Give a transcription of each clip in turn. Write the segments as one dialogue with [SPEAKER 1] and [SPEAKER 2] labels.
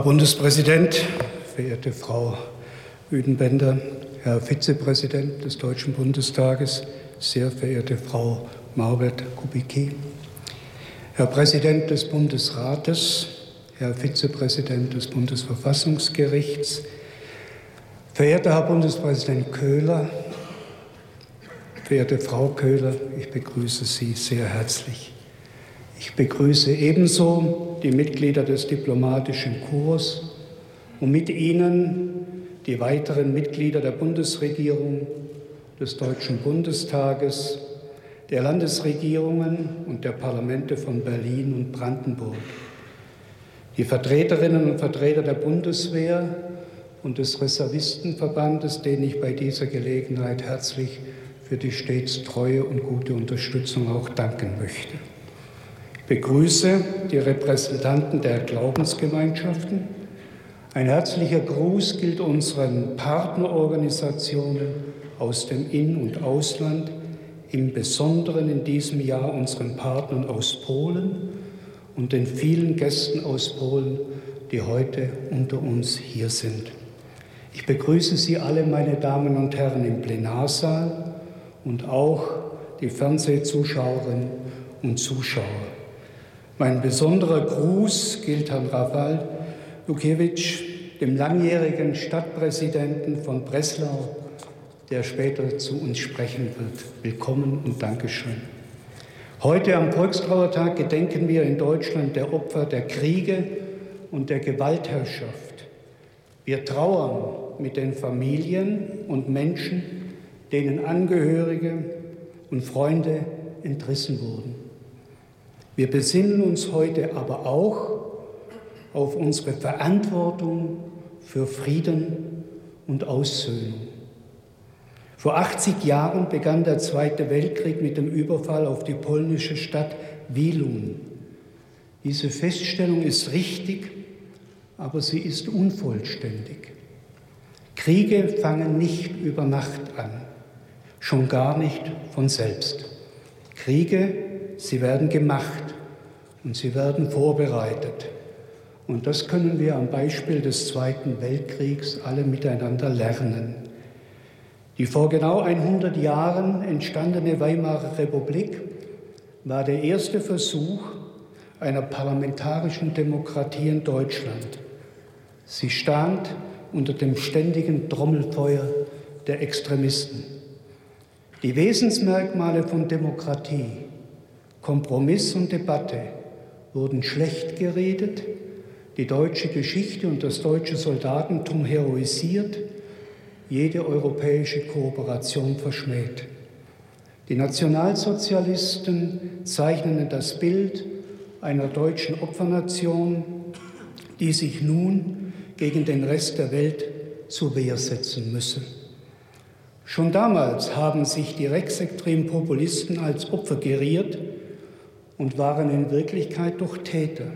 [SPEAKER 1] Herr Bundespräsident, verehrte Frau Üdenbender, Herr Vizepräsident des Deutschen Bundestages, sehr verehrte Frau Marbert Kubicki, Herr Präsident des Bundesrates, Herr Vizepräsident des Bundesverfassungsgerichts, verehrter Herr Bundespräsident Köhler, verehrte Frau Köhler, ich begrüße Sie sehr herzlich. Ich begrüße ebenso die Mitglieder des diplomatischen Korps und mit ihnen die weiteren Mitglieder der Bundesregierung, des Deutschen Bundestages, der Landesregierungen und der Parlamente von Berlin und Brandenburg, die Vertreterinnen und Vertreter der Bundeswehr und des Reservistenverbandes, denen ich bei dieser Gelegenheit herzlich für die stets treue und gute Unterstützung auch danken möchte begrüße die Repräsentanten der Glaubensgemeinschaften. Ein herzlicher Gruß gilt unseren Partnerorganisationen aus dem In- und Ausland, im Besonderen in diesem Jahr unseren Partnern aus Polen und den vielen Gästen aus Polen, die heute unter uns hier sind. Ich begrüße Sie alle, meine Damen und Herren, im Plenarsaal und auch die Fernsehzuschauerinnen und Zuschauer. Mein besonderer Gruß gilt Herrn Rafal Lukiewicz, dem langjährigen Stadtpräsidenten von Breslau, der später zu uns sprechen wird. Willkommen und Dankeschön. Heute am Volkstrauertag gedenken wir in Deutschland der Opfer der Kriege und der Gewaltherrschaft. Wir trauern mit den Familien und Menschen, denen Angehörige und Freunde entrissen wurden. Wir besinnen uns heute aber auch auf unsere Verantwortung für Frieden und Aussöhnung. Vor 80 Jahren begann der Zweite Weltkrieg mit dem Überfall auf die polnische Stadt Wilun. Diese Feststellung ist richtig, aber sie ist unvollständig. Kriege fangen nicht über Nacht an, schon gar nicht von selbst. Kriege sie werden gemacht und sie werden vorbereitet. Und das können wir am Beispiel des Zweiten Weltkriegs alle miteinander lernen. Die vor genau 100 Jahren entstandene Weimarer Republik war der erste Versuch einer parlamentarischen Demokratie in Deutschland. Sie stand unter dem ständigen Trommelfeuer der Extremisten. Die Wesensmerkmale von Demokratie, Kompromiss und Debatte wurden schlecht geredet, die deutsche Geschichte und das deutsche Soldatentum heroisiert, jede europäische Kooperation verschmäht. Die Nationalsozialisten zeichnen das Bild einer deutschen Opfernation, die sich nun gegen den Rest der Welt zur Wehr setzen müsse. Schon damals haben sich die rechtsextremen Populisten als Opfer geriert und waren in Wirklichkeit doch Täter.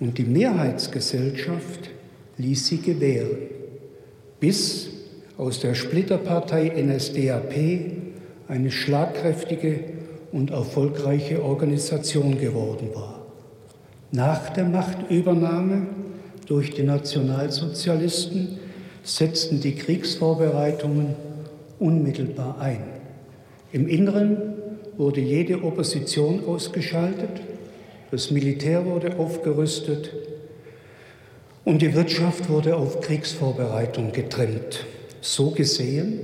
[SPEAKER 1] Und die Mehrheitsgesellschaft ließ sie gewähren, bis aus der Splitterpartei NSDAP eine schlagkräftige und erfolgreiche Organisation geworden war. Nach der Machtübernahme durch die Nationalsozialisten setzten die Kriegsvorbereitungen unmittelbar ein. Im Inneren wurde jede Opposition ausgeschaltet, das Militär wurde aufgerüstet und die Wirtschaft wurde auf Kriegsvorbereitung getrimmt. So gesehen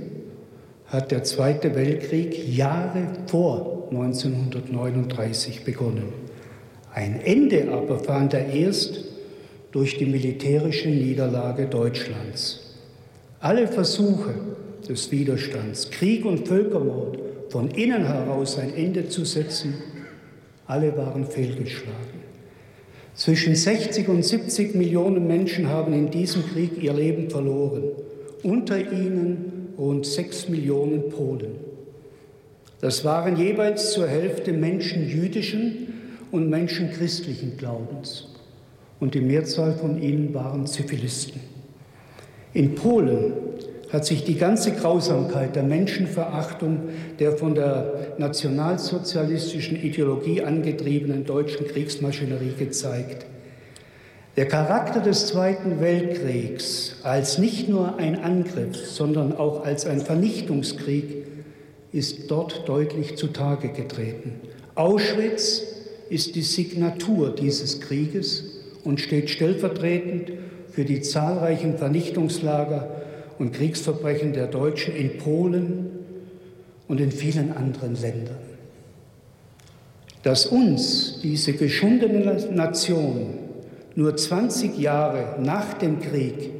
[SPEAKER 1] hat der Zweite Weltkrieg Jahre vor 1939 begonnen. Ein Ende aber fand er erst durch die militärische Niederlage Deutschlands. Alle Versuche des Widerstands, Krieg und Völkermord von innen heraus ein Ende zu setzen, alle waren fehlgeschlagen. Zwischen 60 und 70 Millionen Menschen haben in diesem Krieg ihr Leben verloren, unter ihnen rund 6 Millionen Polen. Das waren jeweils zur Hälfte Menschen jüdischen und Menschen christlichen Glaubens und die Mehrzahl von ihnen waren Zivilisten. In Polen hat sich die ganze Grausamkeit der Menschenverachtung der von der nationalsozialistischen Ideologie angetriebenen deutschen Kriegsmaschinerie gezeigt. Der Charakter des Zweiten Weltkriegs als nicht nur ein Angriff, sondern auch als ein Vernichtungskrieg ist dort deutlich zutage getreten. Auschwitz ist die Signatur dieses Krieges und steht stellvertretend für die zahlreichen Vernichtungslager und Kriegsverbrechen der Deutschen in Polen und in vielen anderen Ländern. Dass uns diese geschundene Nation nur 20 Jahre nach dem Krieg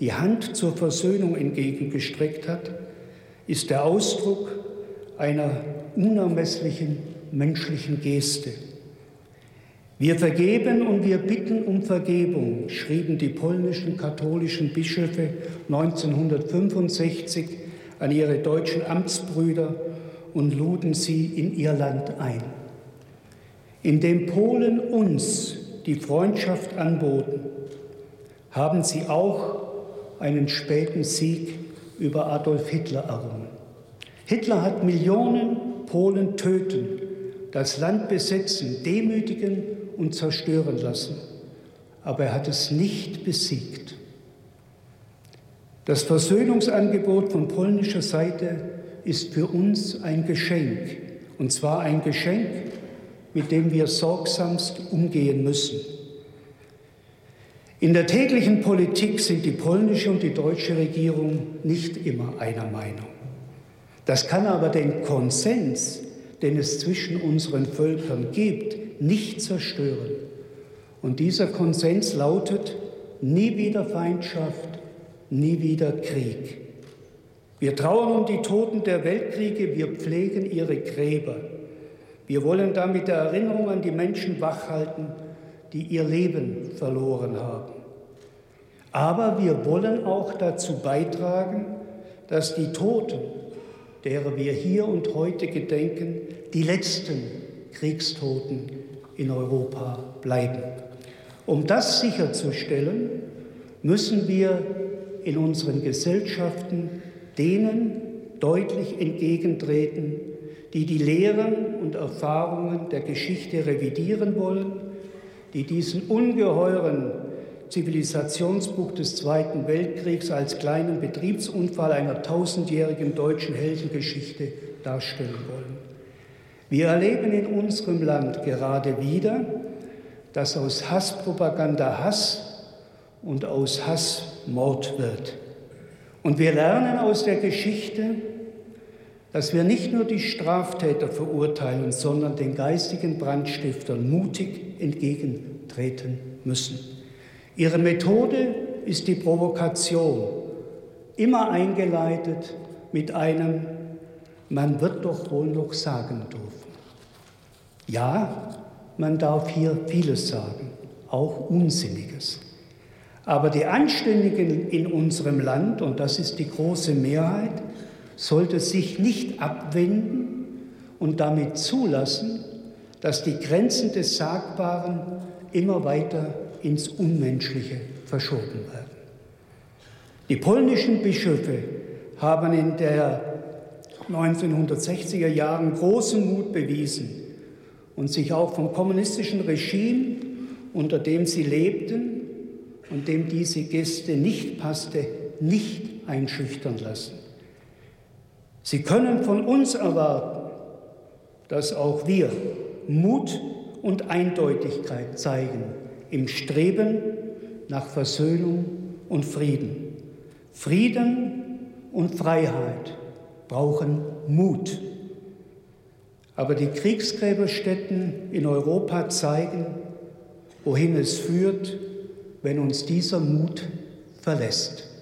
[SPEAKER 1] die Hand zur Versöhnung entgegengestreckt hat, ist der Ausdruck einer unermesslichen menschlichen Geste. Wir vergeben und wir bitten um Vergebung, schrieben die polnischen katholischen Bischöfe 1965 an ihre deutschen Amtsbrüder und luden sie in ihr Land ein. Indem Polen uns die Freundschaft anboten, haben sie auch einen späten Sieg über Adolf Hitler errungen. Hitler hat Millionen Polen töten, das Land besetzen, demütigen und zerstören lassen, aber er hat es nicht besiegt. Das Versöhnungsangebot von polnischer Seite ist für uns ein Geschenk, und zwar ein Geschenk, mit dem wir sorgsamst umgehen müssen. In der täglichen Politik sind die polnische und die deutsche Regierung nicht immer einer Meinung. Das kann aber den Konsens, den es zwischen unseren Völkern gibt, nicht zerstören. Und dieser Konsens lautet, nie wieder Feindschaft, nie wieder Krieg. Wir trauern um die Toten der Weltkriege, wir pflegen ihre Gräber. Wir wollen damit der Erinnerung an die Menschen wachhalten, die ihr Leben verloren haben. Aber wir wollen auch dazu beitragen, dass die Toten, derer wir hier und heute gedenken, die letzten Kriegstoten in Europa bleiben. Um das sicherzustellen, müssen wir in unseren Gesellschaften denen deutlich entgegentreten, die die Lehren und Erfahrungen der Geschichte revidieren wollen, die diesen ungeheuren Zivilisationsbruch des Zweiten Weltkriegs als kleinen Betriebsunfall einer tausendjährigen deutschen Heldengeschichte darstellen wollen. Wir erleben in unserem Land gerade wieder, dass aus Hasspropaganda Hass und aus Hass Mord wird. Und wir lernen aus der Geschichte, dass wir nicht nur die Straftäter verurteilen, sondern den geistigen Brandstiftern mutig entgegentreten müssen. Ihre Methode ist die Provokation, immer eingeleitet mit einem, man wird doch wohl noch sagen dürfen. Ja, man darf hier vieles sagen, auch Unsinniges. Aber die Anständigen in unserem Land, und das ist die große Mehrheit, sollte sich nicht abwenden und damit zulassen, dass die Grenzen des Sagbaren immer weiter ins Unmenschliche verschoben werden. Die polnischen Bischöfe haben in der 1960er Jahren großen Mut bewiesen und sich auch vom kommunistischen Regime, unter dem sie lebten und dem diese Gäste nicht passte, nicht einschüchtern lassen. Sie können von uns erwarten, dass auch wir Mut und Eindeutigkeit zeigen im Streben nach Versöhnung und Frieden. Frieden und Freiheit brauchen Mut. Aber die Kriegsgräberstätten in Europa zeigen, wohin es führt, wenn uns dieser Mut verlässt.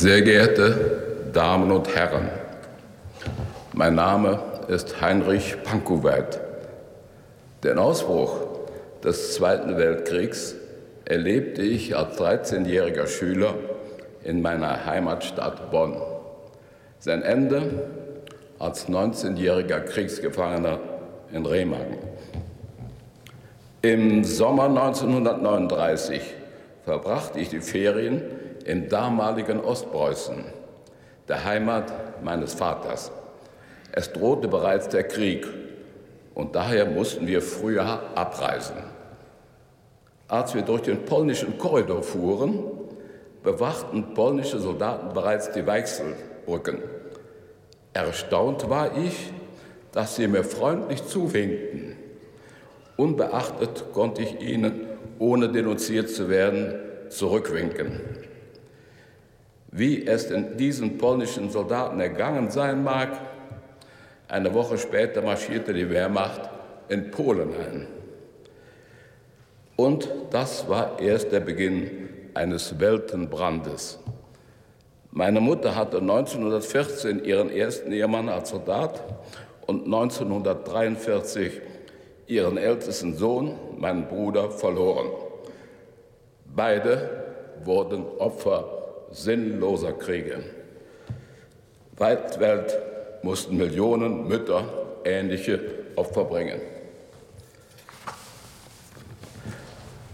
[SPEAKER 2] Sehr geehrte Damen und Herren, mein Name ist Heinrich Pankoweit. Den Ausbruch des Zweiten Weltkriegs erlebte ich als 13-jähriger Schüler in meiner Heimatstadt Bonn. Sein Ende als 19-jähriger Kriegsgefangener in Remagen. Im Sommer 1939 verbrachte ich die Ferien im damaligen Ostpreußen, der Heimat meines Vaters. Es drohte bereits der Krieg und daher mussten wir früher abreisen. Als wir durch den polnischen Korridor fuhren, bewachten polnische Soldaten bereits die Weichselbrücken. Erstaunt war ich, dass sie mir freundlich zuwinkten. Unbeachtet konnte ich ihnen, ohne denunziert zu werden, zurückwinken. Wie es diesen polnischen Soldaten ergangen sein mag, eine Woche später marschierte die Wehrmacht in Polen ein. Und das war erst der Beginn eines Weltenbrandes. Meine Mutter hatte 1914 ihren ersten Ehemann als Soldat und 1943 ihren ältesten Sohn, meinen Bruder, verloren. Beide wurden Opfer sinnloser Kriege. Weltweit mussten Millionen Mütter ähnliche Opfer bringen.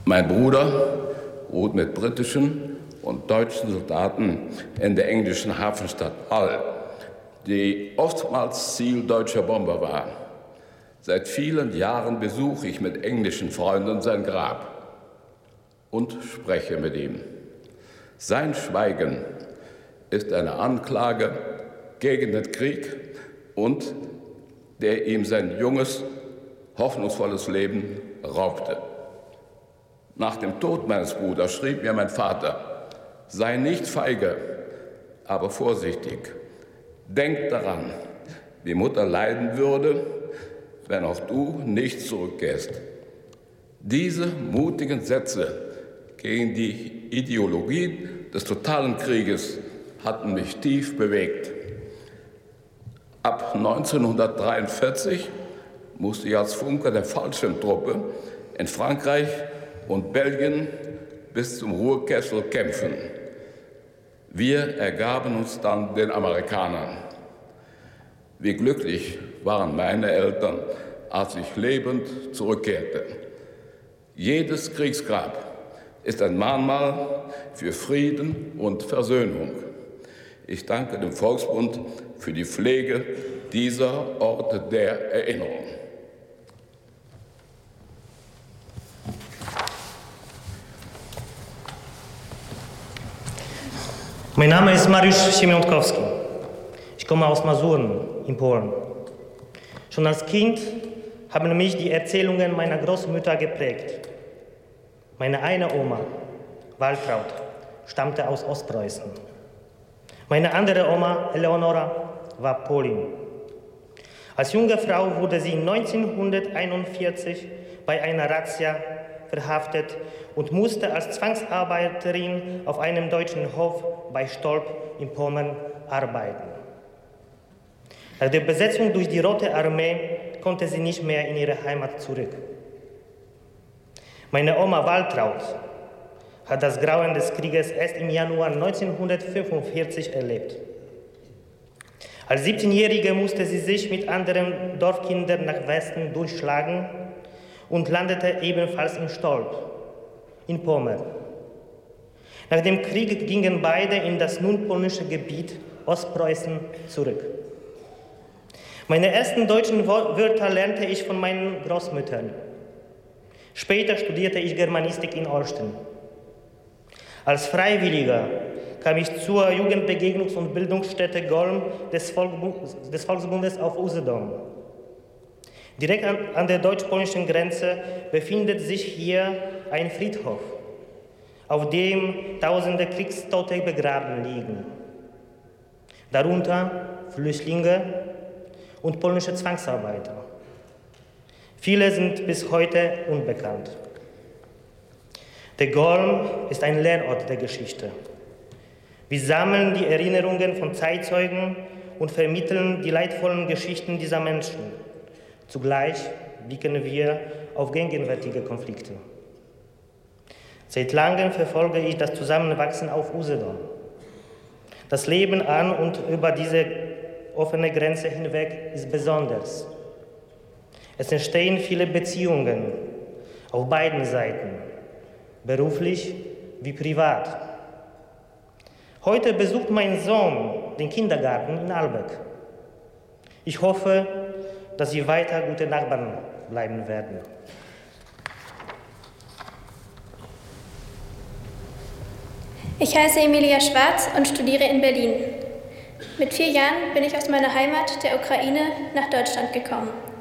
[SPEAKER 2] Mein Bruder ruht mit britischen und deutschen Soldaten in der englischen Hafenstadt Hull, die oftmals Ziel deutscher Bomber war. Seit vielen Jahren besuche ich mit englischen Freunden sein Grab und spreche mit ihm. Sein Schweigen ist eine Anklage gegen den Krieg und der ihm sein junges, hoffnungsvolles Leben raubte. Nach dem Tod meines Bruders schrieb mir mein Vater, sei nicht feige, aber vorsichtig. Denk daran, wie Mutter leiden würde, wenn auch du nicht zurückgehst. Diese mutigen Sätze gegen die Ideologie des totalen Krieges hatten mich tief bewegt. Ab 1943 musste ich als Funker der Fallschirmtruppe in Frankreich und Belgien bis zum Ruhrkessel kämpfen. Wir ergaben uns dann den Amerikanern. Wie glücklich waren meine Eltern, als ich lebend zurückkehrte. Jedes Kriegsgrab ist ein Mahnmal für Frieden und Versöhnung. Ich danke dem Volksbund für die Pflege dieser Orte der Erinnerung.
[SPEAKER 3] Mein Name ist Mariusz Siemiątkowski. Ich komme aus Masuren in Polen. Schon als Kind haben mich die Erzählungen meiner Großmutter geprägt. Meine eine Oma, Waltraud, stammte aus Ostpreußen. Meine andere Oma, Eleonora, war Polin. Als junge Frau wurde sie 1941 bei einer Razzia verhaftet und musste als Zwangsarbeiterin auf einem deutschen Hof bei Stolp in Pommern arbeiten. Nach der Besetzung durch die Rote Armee konnte sie nicht mehr in ihre Heimat zurück. Meine Oma Waltraud hat das Grauen des Krieges erst im Januar 1945 erlebt. Als 17-Jährige musste sie sich mit anderen Dorfkindern nach Westen durchschlagen und landete ebenfalls in Stolp, in Pommern. Nach dem Krieg gingen beide in das nun polnische Gebiet Ostpreußen zurück. Meine ersten deutschen Wörter lernte ich von meinen Großmüttern. Später studierte ich Germanistik in Olsztyn. Als Freiwilliger kam ich zur Jugendbegegnungs- und Bildungsstätte Golm des, des Volksbundes auf Usedom. Direkt an, an der deutsch-polnischen Grenze befindet sich hier ein Friedhof, auf dem tausende Kriegstote begraben liegen. Darunter Flüchtlinge und polnische Zwangsarbeiter. Viele sind bis heute unbekannt. Der Golm ist ein Lernort der Geschichte. Wir sammeln die Erinnerungen von Zeitzeugen und vermitteln die leidvollen Geschichten dieser Menschen. Zugleich blicken wir auf gegenwärtige Konflikte. Seit langem verfolge ich das Zusammenwachsen auf Usedom. Das Leben an und über diese offene Grenze hinweg ist besonders. Es entstehen viele Beziehungen auf beiden Seiten, beruflich wie privat. Heute besucht mein Sohn den Kindergarten in Albeck. Ich hoffe, dass sie weiter gute Nachbarn bleiben werden.
[SPEAKER 4] Ich heiße Emilia Schwarz und studiere in Berlin. Mit vier Jahren bin ich aus meiner Heimat, der Ukraine, nach Deutschland gekommen.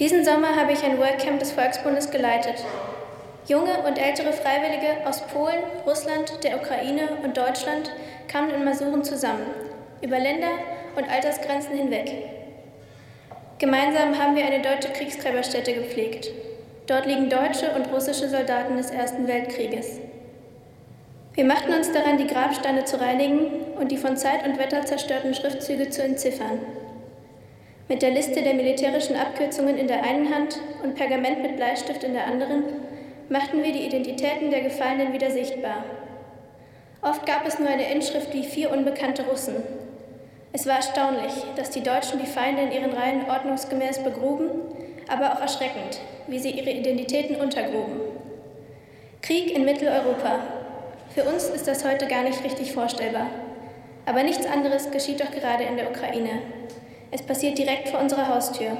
[SPEAKER 4] Diesen Sommer habe ich ein Workcamp des Volksbundes geleitet. Junge und ältere Freiwillige aus Polen, Russland, der Ukraine und Deutschland kamen in Masuren zusammen, über Länder und Altersgrenzen hinweg. Gemeinsam haben wir eine deutsche Kriegsgräberstätte gepflegt. Dort liegen deutsche und russische Soldaten des Ersten Weltkrieges. Wir machten uns daran, die Grabsteine zu reinigen und die von Zeit und Wetter zerstörten Schriftzüge zu entziffern. Mit der Liste der militärischen Abkürzungen in der einen Hand und Pergament mit Bleistift in der anderen machten wir die Identitäten der Gefallenen wieder sichtbar. Oft gab es nur eine Inschrift wie vier unbekannte Russen. Es war erstaunlich, dass die Deutschen die Feinde in ihren Reihen ordnungsgemäß begruben, aber auch erschreckend, wie sie ihre Identitäten untergruben. Krieg in Mitteleuropa, für uns ist das heute gar nicht richtig vorstellbar. Aber nichts anderes geschieht doch gerade in der Ukraine. Es passiert direkt vor unserer Haustür.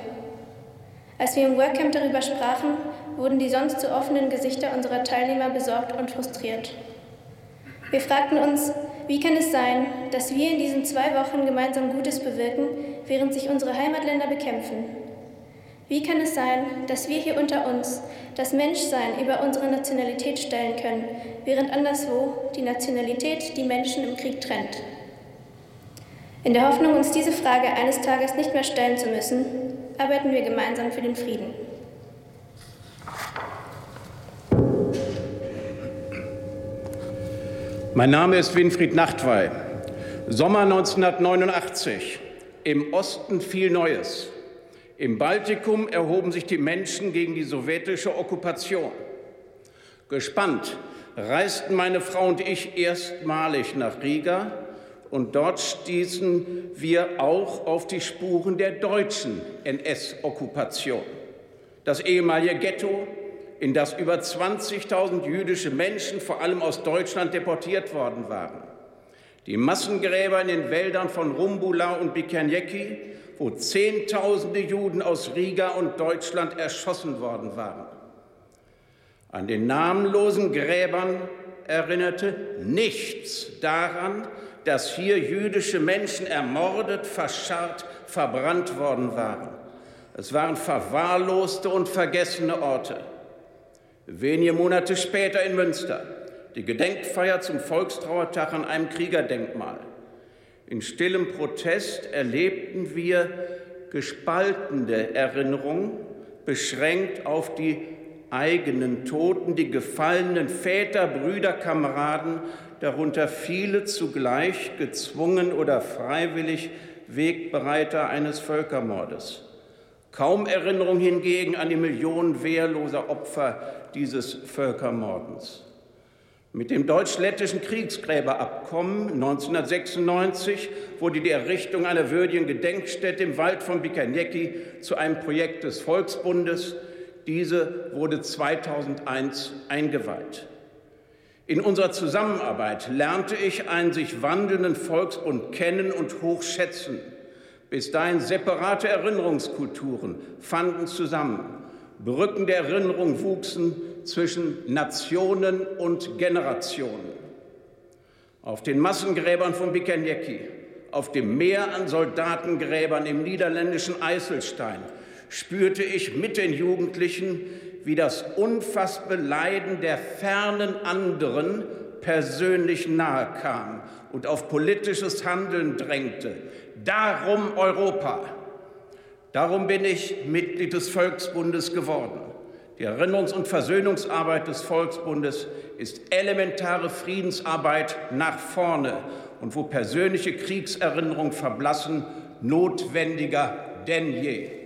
[SPEAKER 4] Als wir im Workcamp darüber sprachen, wurden die sonst so offenen Gesichter unserer Teilnehmer besorgt und frustriert. Wir fragten uns, wie kann es sein, dass wir in diesen zwei Wochen gemeinsam Gutes bewirken, während sich unsere Heimatländer bekämpfen? Wie kann es sein, dass wir hier unter uns das Menschsein über unsere Nationalität stellen können, während anderswo die Nationalität die Menschen im Krieg trennt? In der Hoffnung, uns diese Frage eines Tages nicht mehr stellen zu müssen, arbeiten wir gemeinsam für den Frieden.
[SPEAKER 5] Mein Name ist Winfried Nachtwey. Sommer 1989. Im Osten viel Neues. Im Baltikum erhoben sich die Menschen gegen die sowjetische Okkupation. Gespannt reisten meine Frau und ich erstmalig nach Riga und dort stießen wir auch auf die Spuren der deutschen NS-Okkupation. Das ehemalige Ghetto, in das über 20.000 jüdische Menschen, vor allem aus Deutschland, deportiert worden waren. Die Massengräber in den Wäldern von Rumbula und Bikanjeki, wo Zehntausende Juden aus Riga und Deutschland erschossen worden waren. An den namenlosen Gräbern erinnerte nichts daran, dass hier jüdische Menschen ermordet, verscharrt, verbrannt worden waren. Es waren verwahrloste und vergessene Orte. Wenige Monate später in Münster die Gedenkfeier zum Volkstrauertag an einem Kriegerdenkmal. In stillem Protest erlebten wir gespaltene Erinnerungen, beschränkt auf die eigenen Toten, die gefallenen Väter, Brüder, Kameraden, darunter viele zugleich gezwungen oder freiwillig Wegbereiter eines Völkermordes. Kaum Erinnerung hingegen an die Millionen wehrloser Opfer dieses Völkermordens. Mit dem deutsch-lettischen Kriegsgräberabkommen 1996 wurde die Errichtung einer würdigen Gedenkstätte im Wald von Bikanjeki zu einem Projekt des Volksbundes. Diese wurde 2001 eingeweiht. In unserer Zusammenarbeit lernte ich einen sich wandelnden Volksbund kennen und hochschätzen. Bis dahin separate Erinnerungskulturen fanden zusammen. Brücken der Erinnerung wuchsen zwischen Nationen und Generationen. Auf den Massengräbern von Bikanjeki, auf dem Meer an Soldatengräbern im niederländischen Eiselstein spürte ich mit den Jugendlichen, wie das unfassbare Leiden der fernen anderen persönlich nahe kam und auf politisches Handeln drängte. Darum Europa. Darum bin ich Mitglied des Volksbundes geworden. Die Erinnerungs- und Versöhnungsarbeit des Volksbundes ist elementare Friedensarbeit nach vorne und wo persönliche Kriegserinnerungen verblassen, notwendiger denn je.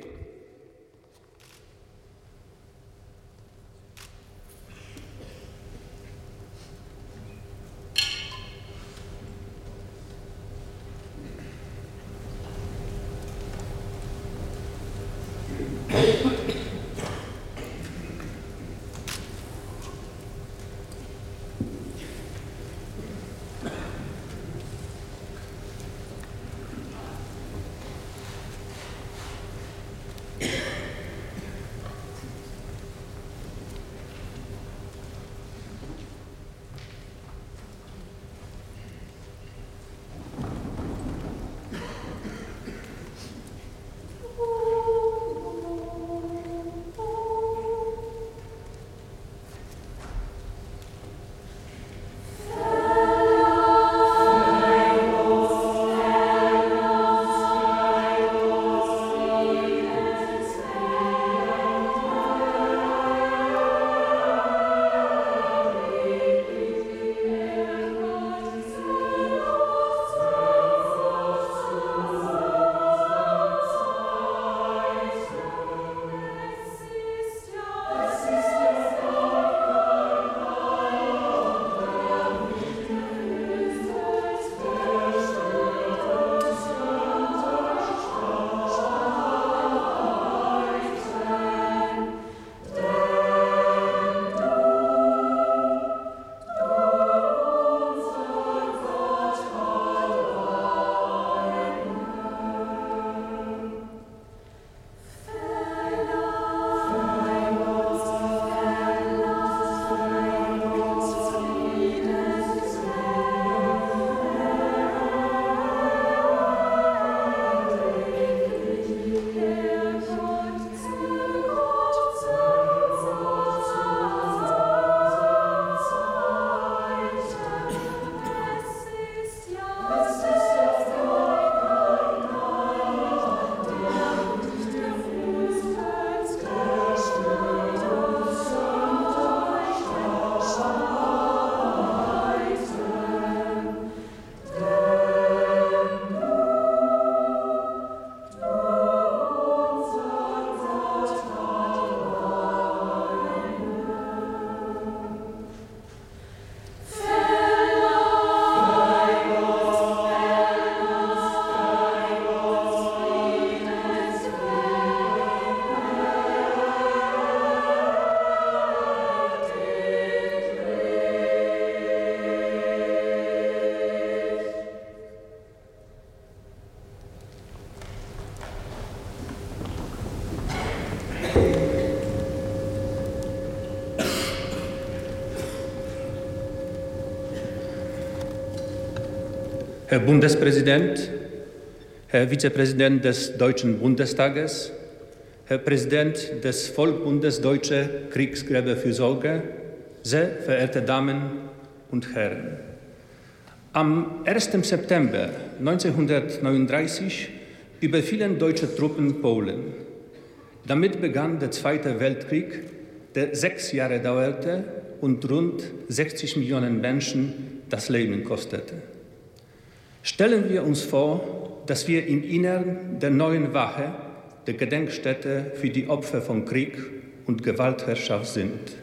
[SPEAKER 6] Herr Bundespräsident, Herr Vizepräsident des Deutschen Bundestages, Herr Präsident des Volkbundes Deutsche Kriegsgräberfürsorge, sehr verehrte Damen und Herren. Am 1. September 1939 überfielen deutsche Truppen Polen. Damit begann der Zweite Weltkrieg, der sechs Jahre dauerte und rund 60 Millionen Menschen das Leben kostete. Stellen wir uns vor, dass wir im Innern der neuen Wache, der Gedenkstätte für die Opfer von Krieg und Gewaltherrschaft sind.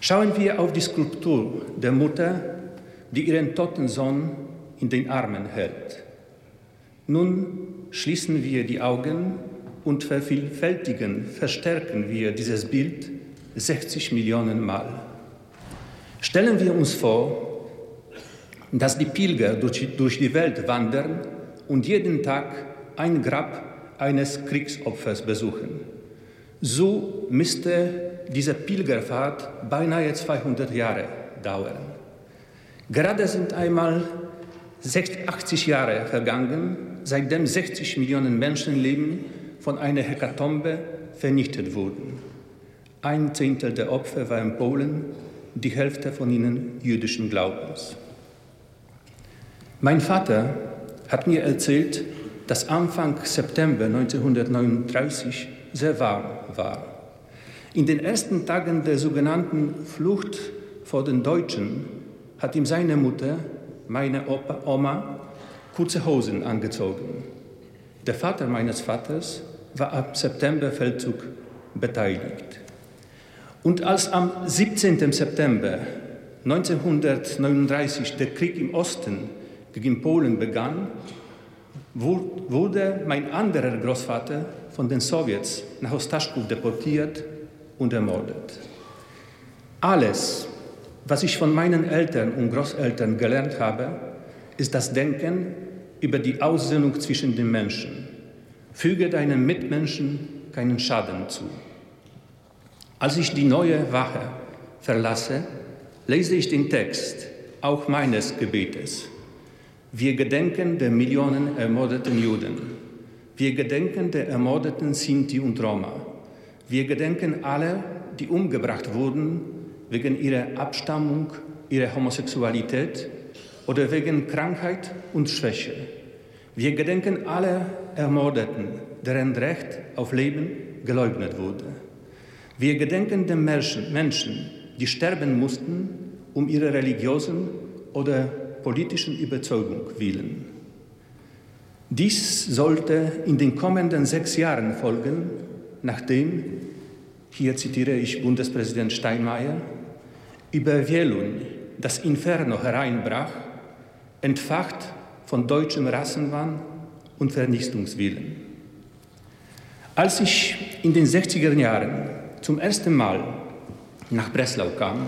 [SPEAKER 6] Schauen wir auf die Skulptur der Mutter, die ihren toten Sohn in den Armen hält. Nun schließen wir die Augen und vervielfältigen, verstärken wir dieses Bild 60 Millionen Mal. Stellen wir uns vor, dass die Pilger durch, durch die Welt wandern und jeden Tag ein Grab eines Kriegsopfers besuchen. So müsste diese Pilgerfahrt beinahe 200 Jahre dauern. Gerade sind einmal 80 Jahre vergangen, seitdem 60 Millionen Menschenleben von einer Hekatombe vernichtet wurden. Ein Zehntel der Opfer waren Polen, die Hälfte von ihnen jüdischen Glaubens. Mein Vater hat mir erzählt, dass Anfang September 1939 sehr warm war. In den ersten Tagen der sogenannten Flucht vor den Deutschen hat ihm seine Mutter, meine Opa, Oma, kurze Hosen angezogen. Der Vater meines Vaters war am Septemberfeldzug beteiligt. Und als am 17. September 1939 der Krieg im Osten gegen Polen begann, wurde mein anderer Großvater von den Sowjets nach Ostaschkow deportiert und ermordet. Alles, was ich von meinen Eltern und Großeltern gelernt habe, ist das Denken über die Aussöhnung zwischen den Menschen. Füge deinen Mitmenschen keinen Schaden zu. Als ich die neue Wache verlasse, lese ich den Text auch meines Gebetes. Wir gedenken der Millionen ermordeten Juden. Wir gedenken der ermordeten Sinti und Roma. Wir gedenken alle, die umgebracht wurden wegen ihrer Abstammung, ihrer Homosexualität oder wegen Krankheit und Schwäche. Wir gedenken alle Ermordeten, deren Recht auf Leben geleugnet wurde. Wir gedenken den Menschen, die sterben mussten, um ihre religiösen oder politischen Überzeugung willen. Dies sollte in den kommenden sechs Jahren folgen, nachdem, hier zitiere ich Bundespräsident Steinmeier, über Wielun das Inferno hereinbrach, entfacht von deutschem Rassenwahn und Vernichtungswillen. Als ich in den 60er Jahren zum ersten Mal nach Breslau kam,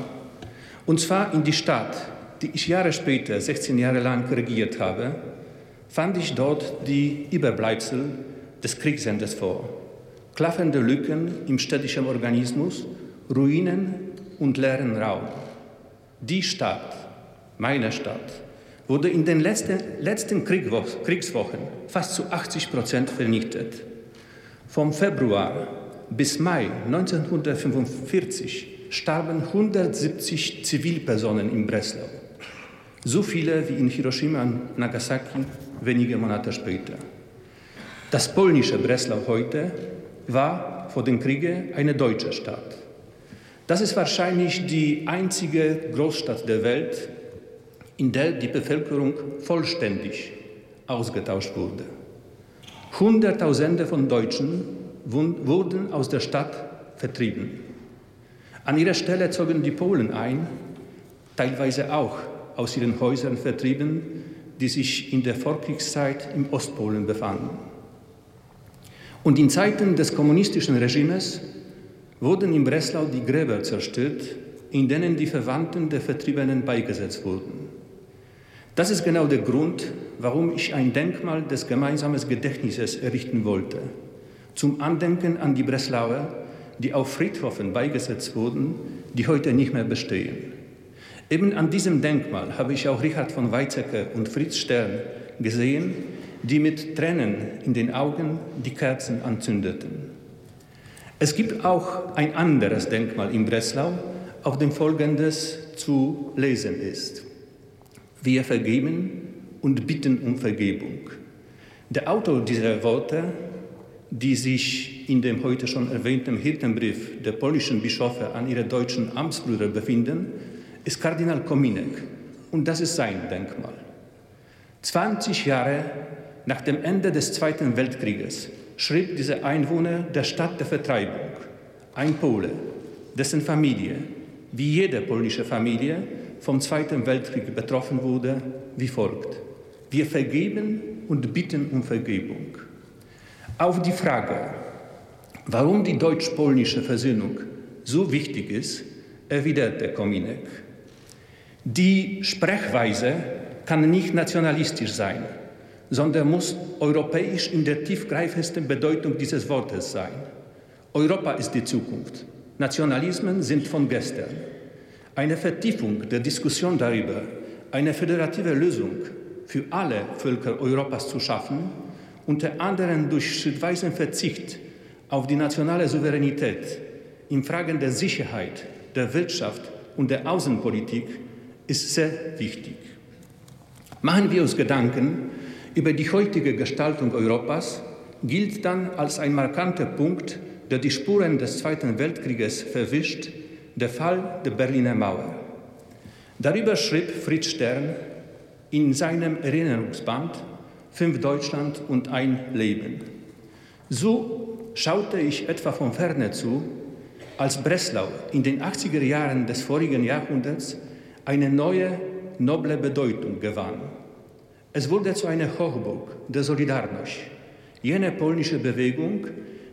[SPEAKER 6] und zwar in die Stadt, die ich Jahre später, 16 Jahre lang regiert habe, fand ich dort die Überbleibsel des Kriegsendes vor. Klaffende Lücken im städtischen Organismus, Ruinen und leeren Raum. Die Stadt, meine Stadt, wurde in den letzten, letzten Kriegswochen fast zu 80 Prozent vernichtet. Vom Februar bis Mai 1945 starben 170 Zivilpersonen in Breslau. So viele wie in Hiroshima und Nagasaki wenige Monate später. Das polnische Breslau heute war vor dem Kriege eine deutsche Stadt. Das ist wahrscheinlich die einzige Großstadt der Welt, in der die Bevölkerung vollständig ausgetauscht wurde. Hunderttausende von Deutschen wurden aus der Stadt vertrieben. An ihrer Stelle zogen die Polen ein, teilweise auch aus ihren Häusern vertrieben, die sich in der Vorkriegszeit im Ostpolen befanden. Und in Zeiten des kommunistischen Regimes wurden in Breslau die Gräber zerstört, in denen die Verwandten der Vertriebenen beigesetzt wurden. Das ist genau der Grund, warum ich ein Denkmal des gemeinsamen Gedächtnisses errichten wollte, zum Andenken an die Breslauer, die auf Friedhofen beigesetzt wurden, die heute nicht mehr bestehen. Eben an diesem Denkmal habe ich auch Richard von Weizsäcker und Fritz Stern gesehen, die mit Tränen in den Augen die Kerzen anzündeten. Es gibt auch ein anderes Denkmal in Breslau, auf dem Folgendes zu lesen ist. Wir vergeben und bitten um Vergebung. Der Autor dieser Worte, die sich in dem heute schon erwähnten Hirtenbrief der polnischen Bischöfe an ihre deutschen Amtsbrüder befinden, ist Kardinal Kominek und das ist sein Denkmal. 20 Jahre nach dem Ende des Zweiten Weltkrieges schrieb dieser Einwohner der Stadt der Vertreibung, ein Pole, dessen Familie, wie jede polnische Familie, vom Zweiten Weltkrieg betroffen wurde, wie folgt. Wir vergeben und bitten um Vergebung. Auf die Frage, warum die deutsch-polnische Versöhnung so wichtig ist, erwiderte Kominek. Die Sprechweise kann nicht nationalistisch sein, sondern muss europäisch in der tiefgreifendsten Bedeutung dieses Wortes sein. Europa ist die Zukunft. Nationalismen sind von gestern. Eine Vertiefung der Diskussion darüber, eine föderative Lösung für alle Völker Europas zu schaffen, unter anderem durch schrittweisen Verzicht auf die nationale Souveränität in Fragen der Sicherheit, der Wirtschaft und der Außenpolitik, ist sehr wichtig. Machen wir uns Gedanken über die heutige Gestaltung Europas, gilt dann als ein markanter Punkt der die Spuren des Zweiten Weltkrieges verwischt, der Fall der Berliner Mauer. Darüber schrieb Fritz Stern in seinem Erinnerungsband Fünf Deutschland und ein Leben. So schaute ich etwa von ferne zu, als Breslau in den 80er Jahren des vorigen Jahrhunderts eine neue, noble Bedeutung gewann. Es wurde zu einer Hochburg der Solidarność, jene polnische Bewegung,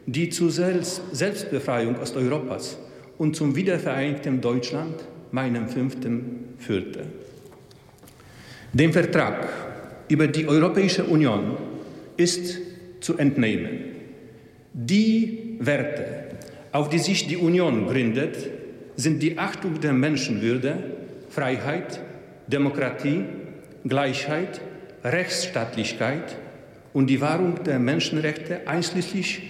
[SPEAKER 6] die zur Selbstbefreiung Osteuropas und zum wiedervereinigten Deutschland, meinem fünften, führte. Dem Vertrag über die Europäische Union ist zu entnehmen, die Werte, auf die sich die Union gründet, sind die Achtung der Menschenwürde, Freiheit, Demokratie, Gleichheit, Rechtsstaatlichkeit und die Wahrung der Menschenrechte einschließlich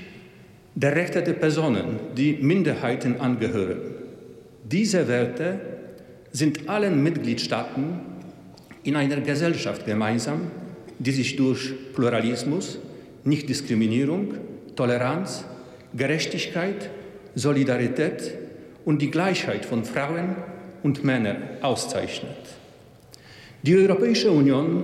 [SPEAKER 6] der Rechte der Personen, die Minderheiten angehören. Diese Werte sind allen Mitgliedstaaten in einer Gesellschaft gemeinsam, die sich durch Pluralismus, Nichtdiskriminierung, Toleranz, Gerechtigkeit, Solidarität und die Gleichheit von Frauen und Männern auszeichnet. Die Europäische Union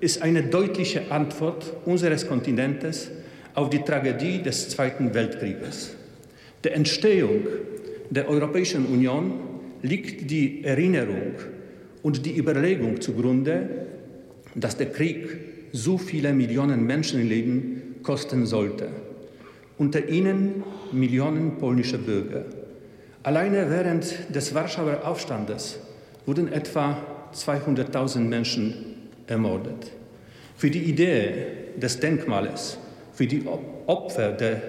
[SPEAKER 6] ist eine deutliche Antwort unseres Kontinentes auf die Tragödie des Zweiten Weltkrieges. Der Entstehung der Europäischen Union liegt die Erinnerung und die Überlegung zugrunde, dass der Krieg so viele Millionen Menschenleben kosten sollte, unter ihnen Millionen polnische Bürger. Alleine während des Warschauer Aufstandes wurden etwa 200.000 Menschen ermordet. Für die Idee des Denkmales für die Opfer der,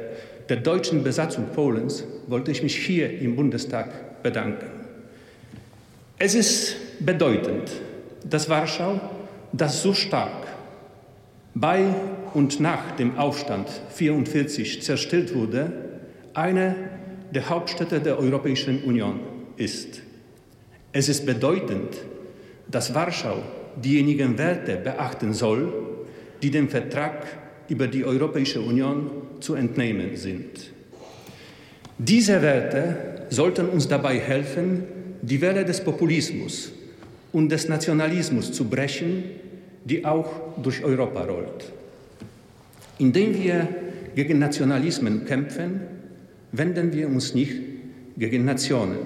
[SPEAKER 6] der deutschen Besatzung Polens wollte ich mich hier im Bundestag bedanken. Es ist bedeutend, dass Warschau, das so stark bei und nach dem Aufstand 1944 zerstört wurde, eine der Hauptstädte der Europäischen Union ist. Es ist bedeutend, dass Warschau diejenigen Werte beachten soll, die dem Vertrag über die Europäische Union zu entnehmen sind. Diese Werte sollten uns dabei helfen, die Welle des Populismus und des Nationalismus zu brechen, die auch durch Europa rollt. Indem wir gegen Nationalismen kämpfen, wenden wir uns nicht gegen Nationen.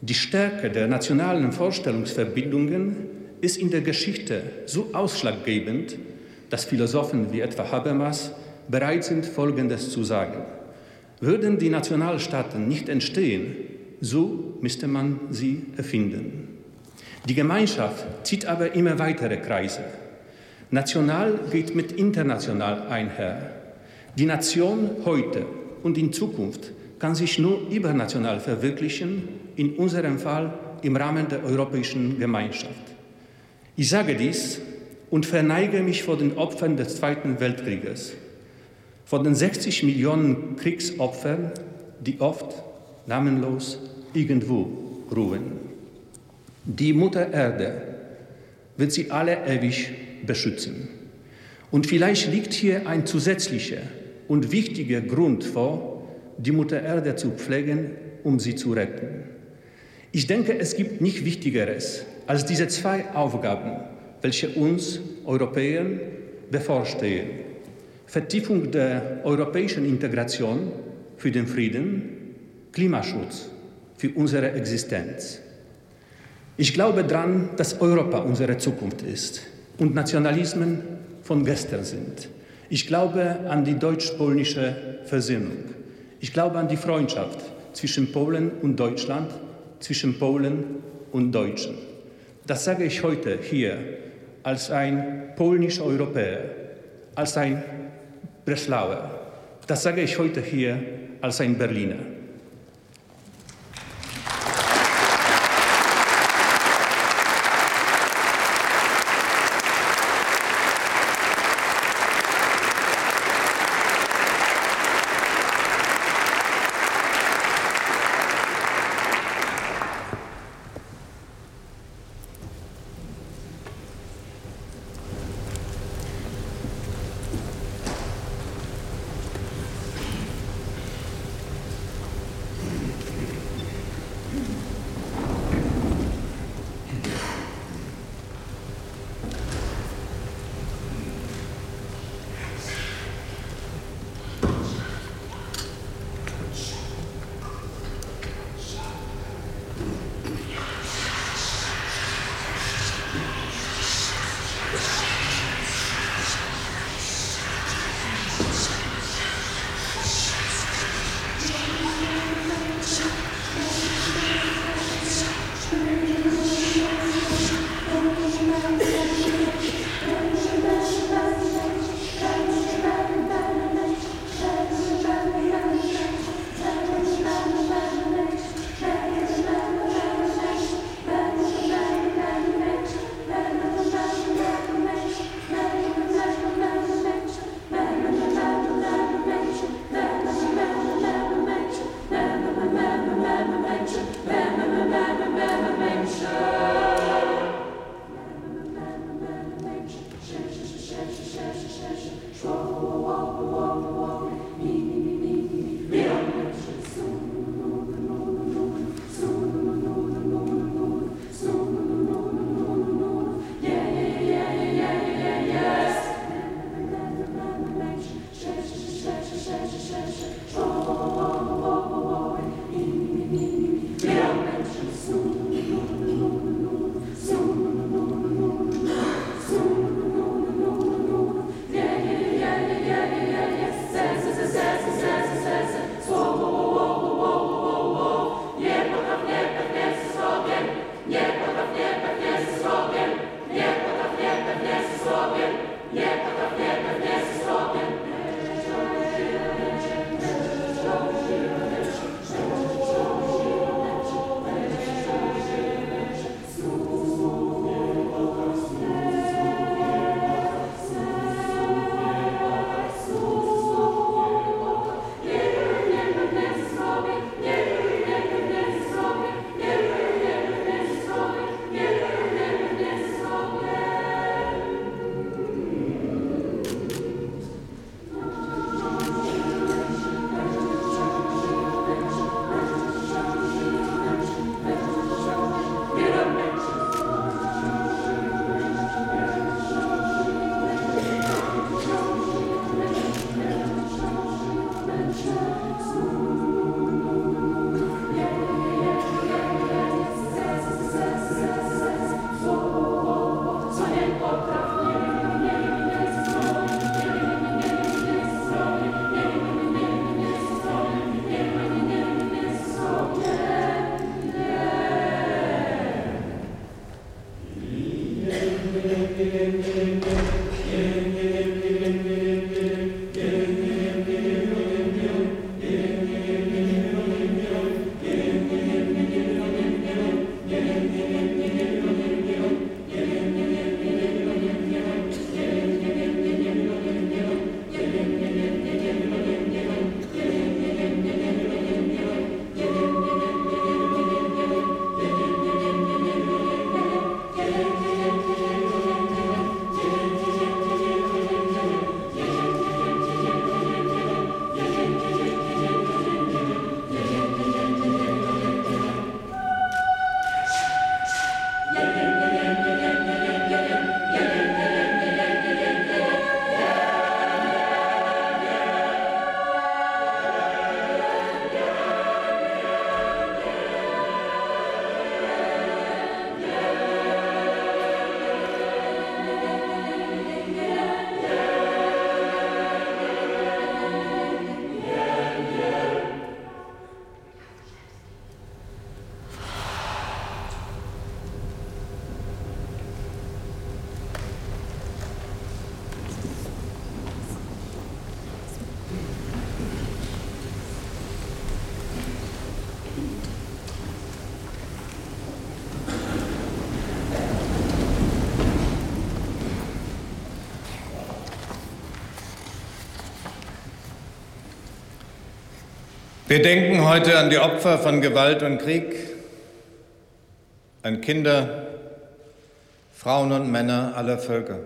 [SPEAKER 6] Die Stärke der nationalen Vorstellungsverbindungen ist in der Geschichte so ausschlaggebend, dass Philosophen wie etwa Habermas bereit sind, Folgendes zu sagen. Würden die Nationalstaaten nicht entstehen, so müsste man sie erfinden. Die Gemeinschaft zieht aber immer weitere Kreise. National geht mit international einher. Die Nation heute und in Zukunft kann sich nur übernational verwirklichen, in unserem Fall im Rahmen der europäischen Gemeinschaft. Ich sage dies, und verneige mich vor den Opfern des Zweiten Weltkrieges, vor den 60 Millionen Kriegsopfern, die oft namenlos irgendwo ruhen. Die Mutter Erde wird sie alle ewig beschützen. Und vielleicht liegt hier ein zusätzlicher und wichtiger Grund vor, die Mutter Erde zu pflegen, um sie zu retten. Ich denke, es gibt nicht Wichtigeres als diese zwei Aufgaben, welche uns Europäern bevorstehen. Vertiefung der europäischen Integration für den Frieden, Klimaschutz für unsere Existenz. Ich glaube daran, dass Europa unsere Zukunft ist und Nationalismen von gestern sind. Ich glaube an die deutsch-polnische Versöhnung. Ich glaube an die Freundschaft zwischen Polen und Deutschland, zwischen Polen und Deutschen. Das sage ich heute hier als ein polnischer Europäer, als ein Breslauer. Das sage ich heute hier als ein Berliner.
[SPEAKER 7] Wir denken heute an die Opfer von Gewalt und Krieg, an Kinder, Frauen und Männer aller Völker.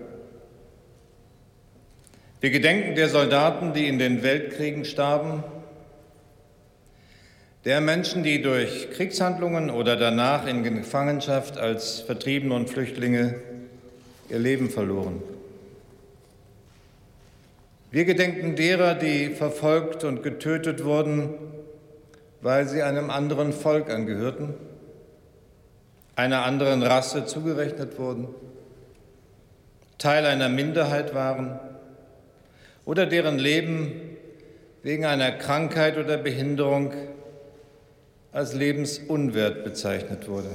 [SPEAKER 7] Wir gedenken der Soldaten, die in den Weltkriegen starben, der Menschen, die durch Kriegshandlungen oder danach in Gefangenschaft als Vertriebene und Flüchtlinge ihr Leben verloren. Wir gedenken derer, die verfolgt und getötet wurden, weil sie einem anderen Volk angehörten, einer anderen Rasse zugerechnet wurden, Teil einer Minderheit waren oder deren Leben wegen einer Krankheit oder Behinderung als lebensunwert bezeichnet wurde.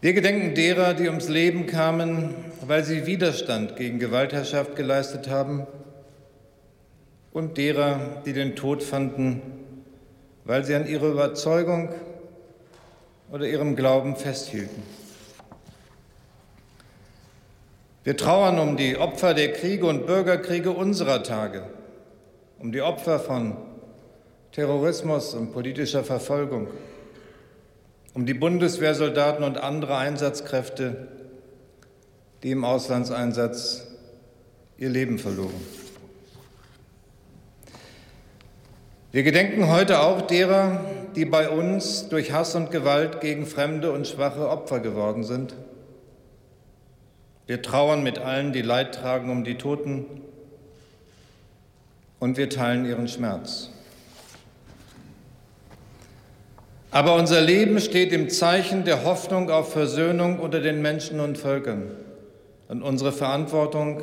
[SPEAKER 7] Wir gedenken derer, die ums Leben kamen, weil sie Widerstand gegen Gewaltherrschaft geleistet haben und derer, die den Tod fanden, weil sie an ihrer Überzeugung oder ihrem Glauben festhielten. Wir trauern um die Opfer der Kriege und Bürgerkriege unserer Tage, um die Opfer von Terrorismus und politischer Verfolgung um die Bundeswehrsoldaten und andere Einsatzkräfte, die im Auslandseinsatz ihr Leben verloren. Wir gedenken heute auch derer, die bei uns durch Hass und Gewalt gegen fremde und schwache Opfer geworden sind. Wir trauern mit allen, die Leid tragen um die Toten, und wir teilen ihren Schmerz. Aber unser Leben steht im Zeichen der Hoffnung auf Versöhnung unter den Menschen und Völkern. Und unsere Verantwortung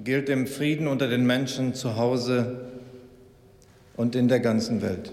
[SPEAKER 7] gilt dem Frieden unter den Menschen zu Hause und in der ganzen Welt.